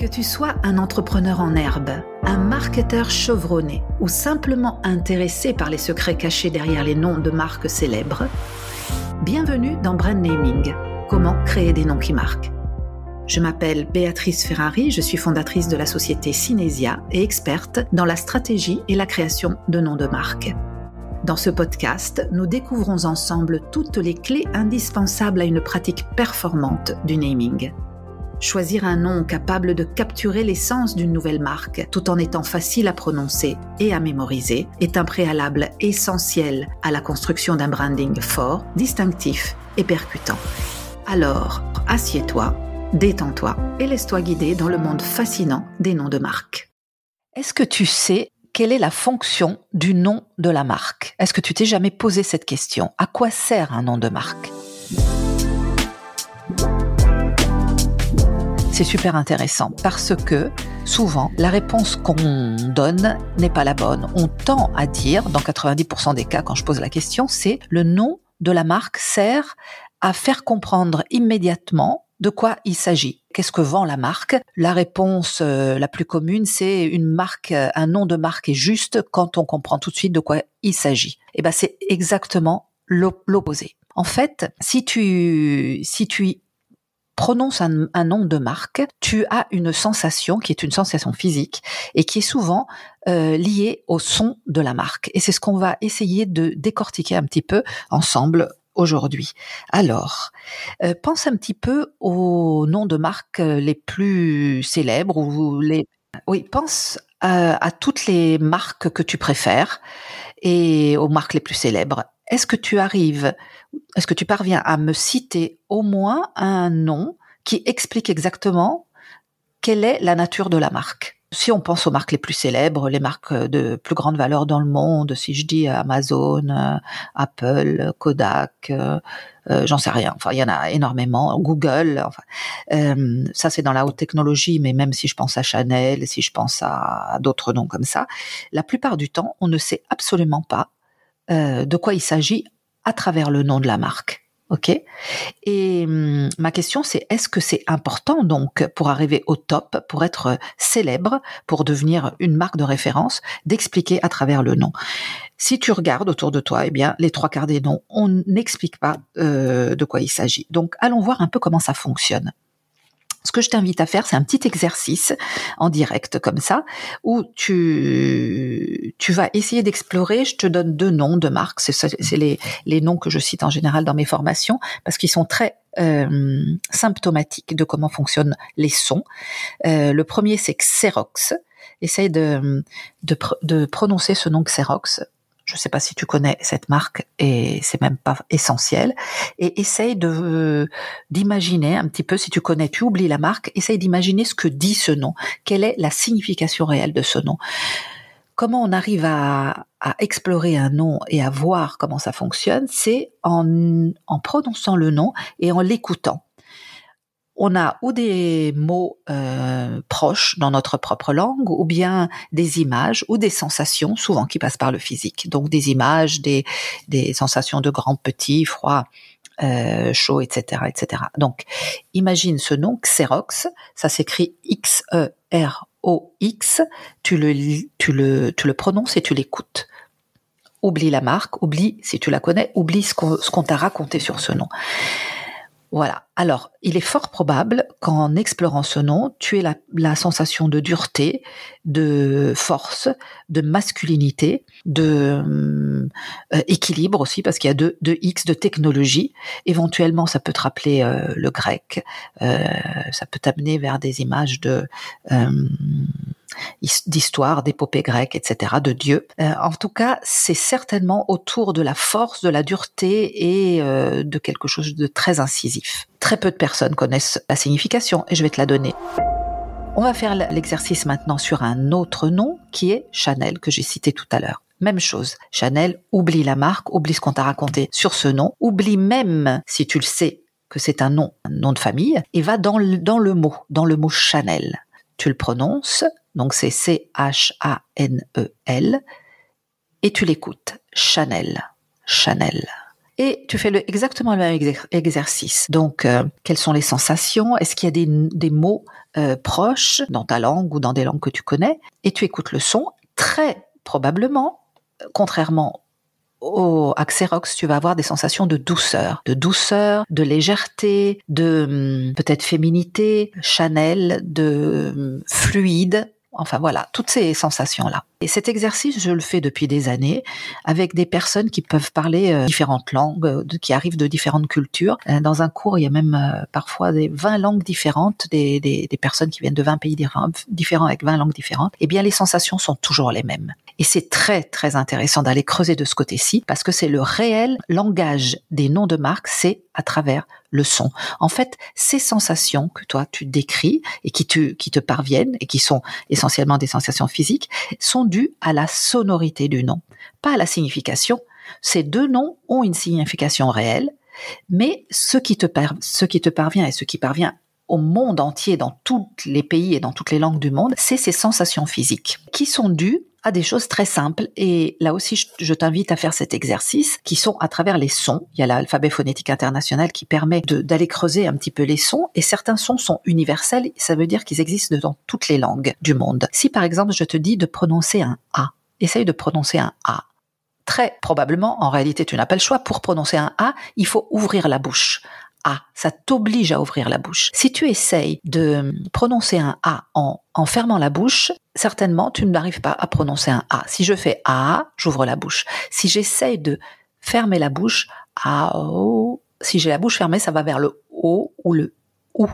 Que tu sois un entrepreneur en herbe, un marketeur chevronné ou simplement intéressé par les secrets cachés derrière les noms de marques célèbres, bienvenue dans Brand Naming, comment créer des noms qui marquent. Je m'appelle Béatrice Ferrari, je suis fondatrice de la société Cinesia et experte dans la stratégie et la création de noms de marques. Dans ce podcast, nous découvrons ensemble toutes les clés indispensables à une pratique performante du naming. Choisir un nom capable de capturer l'essence d'une nouvelle marque tout en étant facile à prononcer et à mémoriser est un préalable essentiel à la construction d'un branding fort, distinctif et percutant. Alors, assieds-toi, détends-toi et laisse-toi guider dans le monde fascinant des noms de marque. Est-ce que tu sais quelle est la fonction du nom de la marque? Est-ce que tu t'es jamais posé cette question? À quoi sert un nom de marque? C'est super intéressant parce que souvent, la réponse qu'on donne n'est pas la bonne. On tend à dire, dans 90% des cas, quand je pose la question, c'est le nom de la marque sert à faire comprendre immédiatement de quoi il s'agit. Qu'est-ce que vend la marque? La réponse euh, la plus commune, c'est une marque, un nom de marque est juste quand on comprend tout de suite de quoi il s'agit. Et eh ben c'est exactement l'opposé. En fait, si tu si tu prononce un, nom de marque, tu as une sensation qui est une sensation physique et qui est souvent euh, liée au son de la marque. Et c'est ce qu'on va essayer de décortiquer un petit peu ensemble aujourd'hui. Alors, euh, pense un petit peu aux noms de marque les plus célèbres ou les. Oui, pense à toutes les marques que tu préfères et aux marques les plus célèbres. Est-ce que tu arrives, est-ce que tu parviens à me citer au moins un nom qui explique exactement quelle est la nature de la marque? Si on pense aux marques les plus célèbres, les marques de plus grande valeur dans le monde, si je dis Amazon, euh, Apple, Kodak, euh, euh, j'en sais rien. Enfin, il y en a énormément. Google. Enfin, ça c'est dans la haute technologie, mais même si je pense à Chanel, si je pense à d'autres noms comme ça, la plupart du temps, on ne sait absolument pas euh, de quoi il s'agit à travers le nom de la marque. Ok? Et hum, ma question c'est est-ce que c'est important donc pour arriver au top, pour être célèbre, pour devenir une marque de référence, d'expliquer à travers le nom? Si tu regardes autour de toi, eh bien les trois quarts des noms, on n'explique pas euh, de quoi il s'agit. Donc allons voir un peu comment ça fonctionne. Ce que je t'invite à faire, c'est un petit exercice en direct comme ça, où tu, tu vas essayer d'explorer. Je te donne deux noms de marques, c'est les, noms que je cite en général dans mes formations, parce qu'ils sont très euh, symptomatiques de comment fonctionnent les sons. Euh, le premier, c'est Xerox. Essaye de, de, de prononcer ce nom Xerox je ne sais pas si tu connais cette marque et c'est même pas essentiel. Et essaye de d'imaginer un petit peu, si tu connais, tu oublies la marque, essaye d'imaginer ce que dit ce nom. Quelle est la signification réelle de ce nom? Comment on arrive à, à explorer un nom et à voir comment ça fonctionne? C'est en, en prononçant le nom et en l'écoutant on a ou des mots euh, proches dans notre propre langue, ou bien des images ou des sensations, souvent qui passent par le physique. Donc des images, des, des sensations de grand, petit, froid, euh, chaud, etc., etc. Donc imagine ce nom Xerox, ça s'écrit X-E-R-O-X. Tu le, tu le, tu le prononces et tu l'écoutes. Oublie la marque, oublie si tu la connais, oublie ce qu'on t'a raconté sur ce nom. Voilà. Alors, il est fort probable qu'en explorant ce nom, tu aies la, sensation de dureté, de force, de masculinité, de euh, équilibre aussi, parce qu'il y a deux, X de technologie. Éventuellement, ça peut te rappeler euh, le grec, euh, ça peut t'amener vers des images de d'histoire, d'épopées grecques, etc., de Dieu. Euh, en tout cas, c'est certainement autour de la force, de la dureté et euh, de quelque chose de très incisif. Très peu de personnes connaissent la signification et je vais te la donner. On va faire l'exercice maintenant sur un autre nom qui est Chanel que j'ai cité tout à l'heure. Même chose. Chanel, oublie la marque, oublie ce qu'on t'a raconté sur ce nom, oublie même, si tu le sais, que c'est un nom, un nom de famille, et va dans dans le mot, dans le mot Chanel. Tu le prononces, donc c'est C-H-A-N-E-L, et tu l'écoutes. Chanel, Chanel. et tu fais exactement le même exercice. Donc, euh, quelles sont les sensations? Est-ce qu'il y a des, mots euh, proches dans ta langue ou dans des langues que tu connais? Et tu écoutes le son. Très probablement, contrairement au Xerox, tu vas avoir des sensations de douceur, de douceur, de légèreté, de hum, peut-être féminité, Chanel, de hum, fluide, Enfin voilà, toutes ces sensations-là. Et cet exercice, je le fais depuis des années avec des personnes qui peuvent parler euh, différentes langues, euh, qui arrivent de différentes cultures. Euh, dans un cours, il y a même parfois des 20 langues différentes, des, des, personnes qui viennent de 20 pays différents avec 20 langues différentes. Eh bien, les sensations sont toujours les mêmes. Et c'est très, très intéressant d'aller creuser de ce côté-ci parce que c'est le réel langage des noms de marque, c'est à travers le son. En fait, ces sensations que toi tu décris et qui, tu, qui te parviennent et qui sont essentiellement des sensations physiques sont dues à la sonorité du nom, pas à la signification. Ces deux noms ont une signification réelle, mais ce qui te, ce qui te parvient et ce qui parvient au monde entier, dans tous les pays et dans toutes les langues du monde, c'est ces sensations physiques qui sont dues à des choses très simples. Et là aussi, je, t'invite à faire cet exercice qui sont à travers les sons. Il y a l'alphabet phonétique international qui permet d'aller creuser un petit peu les sons. Et certains sons sont universels. Ça veut dire qu'ils existent dans toutes les langues du monde. Si par exemple, je te dis de prononcer un A, essaye de prononcer un A. Très probablement, en réalité, tu n'as pas le choix. Pour prononcer un A, il faut ouvrir la bouche. A. Ça t'oblige à ouvrir la bouche. Si tu essayes de prononcer un A en, fermant la bouche, certainement tu n'arrives pas à prononcer un A. Si je fais A, j'ouvre la bouche. Si j'essaye de fermer la bouche, A, si j'ai la bouche fermée, ça va vers le O ou le OU.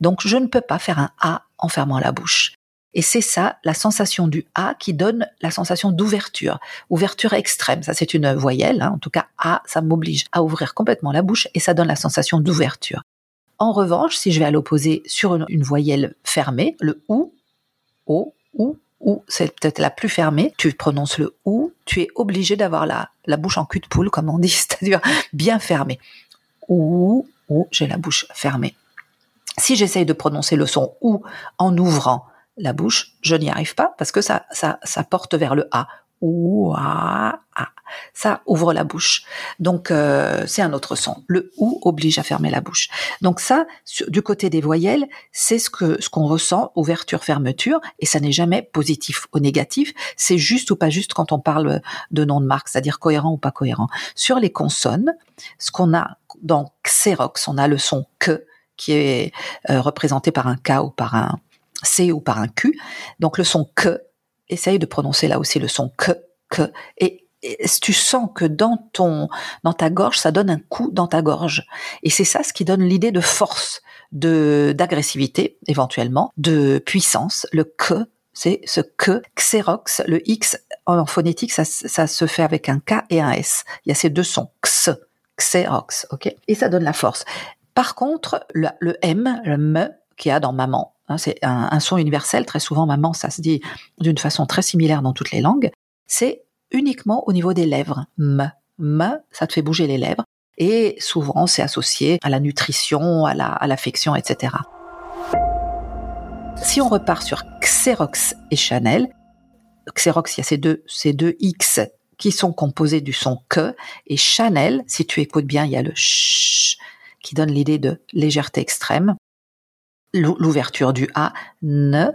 Donc je ne peux pas faire un A en fermant la bouche. Et c'est ça, la sensation du A qui donne la sensation d'ouverture, ouverture extrême. Ça, c'est une voyelle. Hein. En tout cas, A, ça m'oblige à ouvrir complètement la bouche et ça donne la sensation d'ouverture. En revanche, si je vais à l'opposé sur une, voyelle fermée, le OU, OU, OU, c'est peut-être la plus fermée. Tu prononces le OU, tu es obligé d'avoir la, la bouche en cul de poule, comme on dit, c'est-à-dire bien fermée. OU, OU, j'ai la bouche fermée. Si j'essaye de prononcer le son OU en ouvrant, la bouche, je n'y arrive pas parce que ça, ça, ça porte vers le A. Ou a, a. Ça ouvre la bouche. Donc euh, c'est un autre son. Le ou oblige à fermer la bouche. Donc ça, du côté des voyelles, c'est ce que ce qu'on ressent, ouverture, fermeture, et ça n'est jamais positif ou négatif. C'est juste ou pas juste quand on parle de nom de marque, c'est-à-dire cohérent ou pas cohérent. Sur les consonnes, ce qu'on a dans Xerox, on a le son que qui est euh, représenté par un K ou par un C ou par un Q. Donc le son que, essaye de prononcer là aussi le son que, que. Et, tu sens que dans ton, dans ta gorge, ça donne un coup dans ta gorge. Et c'est ça ce qui donne l'idée de force, de, d'agressivité, éventuellement, de puissance. Le que, c'est ce que, Xerox, le X en phonétique, ça, ça se fait avec un K et un S. Il y a ces deux sons, X, Xerox, ok? Et ça donne la force. Par contre, le, le M, le M, qu'il y a dans maman, c'est un, son universel. Très souvent, maman, ça se dit d'une façon très similaire dans toutes les langues. C'est uniquement au niveau des lèvres. M, m, ça te fait bouger les lèvres. Et souvent, c'est associé à la nutrition, à la, l'affection, etc. Si on repart sur Xerox et Chanel, Xerox, il y a ces deux, ces deux X qui sont composés du son que, et Chanel, si tu écoutes bien, il y a le ch qui donne l'idée de légèreté extrême l'ouverture du A, ne,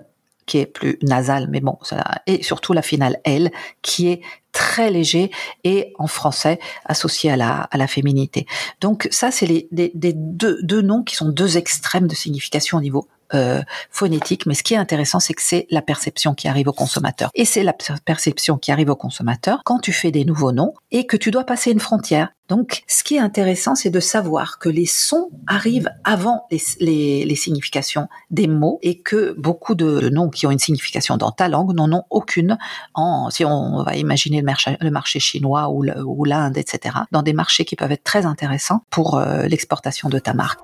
qui est plus nasal, mais bon, et surtout la finale L, qui est très léger et en français associé à la, féminité. Donc ça, c'est les, deux noms qui sont deux extrêmes de signification au niveau euh, phonétique, mais ce qui est intéressant, c'est que c'est la perception qui arrive au consommateur. Et c'est la perception qui arrive au consommateur quand tu fais des nouveaux noms et que tu dois passer une frontière. Donc, ce qui est intéressant, c'est de savoir que les sons arrivent avant les, les, les, significations des mots et que beaucoup de noms qui ont une signification dans ta langue n'en ont aucune en, si on va imaginer le marché, le marché chinois ou l'Inde, etc., dans des marchés qui peuvent être très intéressants pour euh, l'exportation de ta marque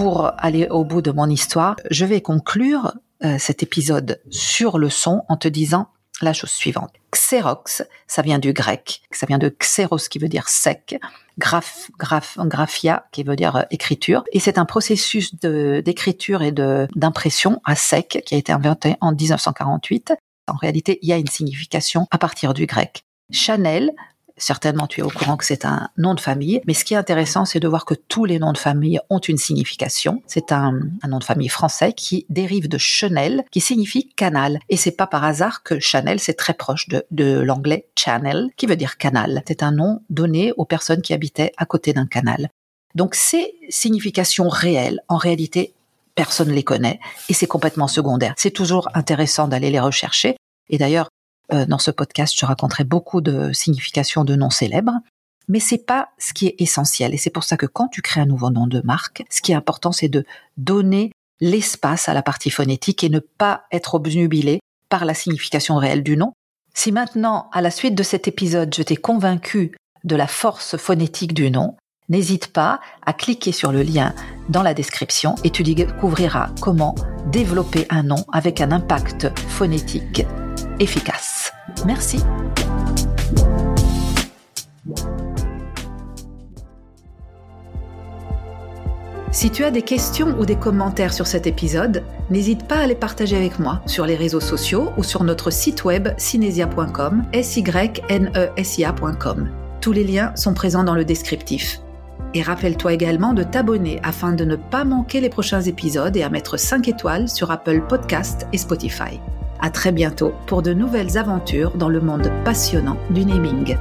pour aller au bout de mon histoire, je vais conclure euh, cet épisode sur le son en te disant la chose suivante. Xerox, ça vient du grec, ça vient de xeros qui veut dire sec, graph, graph, graphia qui veut dire euh, écriture, et c'est un processus d'écriture et d'impression à sec qui a été inventé en 1948. En réalité, il y a une signification à partir du grec. Chanel, certainement tu es au courant que c'est un nom de famille, mais ce qui est intéressant, c'est de voir que tous les noms de famille ont une signification. C'est un, nom de famille français qui dérive de Chanel, qui signifie canal. Et c'est pas par hasard que Chanel, c'est très proche de, de l'anglais channel, qui veut dire canal. C'est un nom donné aux personnes qui habitaient à côté d'un canal. Donc ces significations réelles, en réalité, personne ne les connaît et c'est complètement secondaire. C'est toujours intéressant d'aller les rechercher. Et d'ailleurs, euh, dans ce podcast, je raconterai beaucoup de significations de noms célèbres. Mais c'est pas ce qui est essentiel. Et c'est pour ça que quand tu crées un nouveau nom de marque, ce qui est important, c'est de donner l'espace à la partie phonétique et ne pas être obnubilé par la signification réelle du nom. Si maintenant, à la suite de cet épisode, je t'ai convaincu de la force phonétique du nom, n'hésite pas à cliquer sur le lien dans la description et tu découvriras comment développer un nom avec un impact phonétique efficace. Merci. Si tu as des questions ou des commentaires sur cet épisode, n'hésite pas à les partager avec moi sur les réseaux sociaux ou sur notre site web cinesia.com, s n e s i a.com. Tous les liens sont présents dans le descriptif. Et rappelle-toi également de t'abonner afin de ne pas manquer les prochains épisodes et à mettre 5 étoiles sur Apple Podcast et Spotify. À très bientôt pour de nouvelles aventures dans le monde passionnant du naming.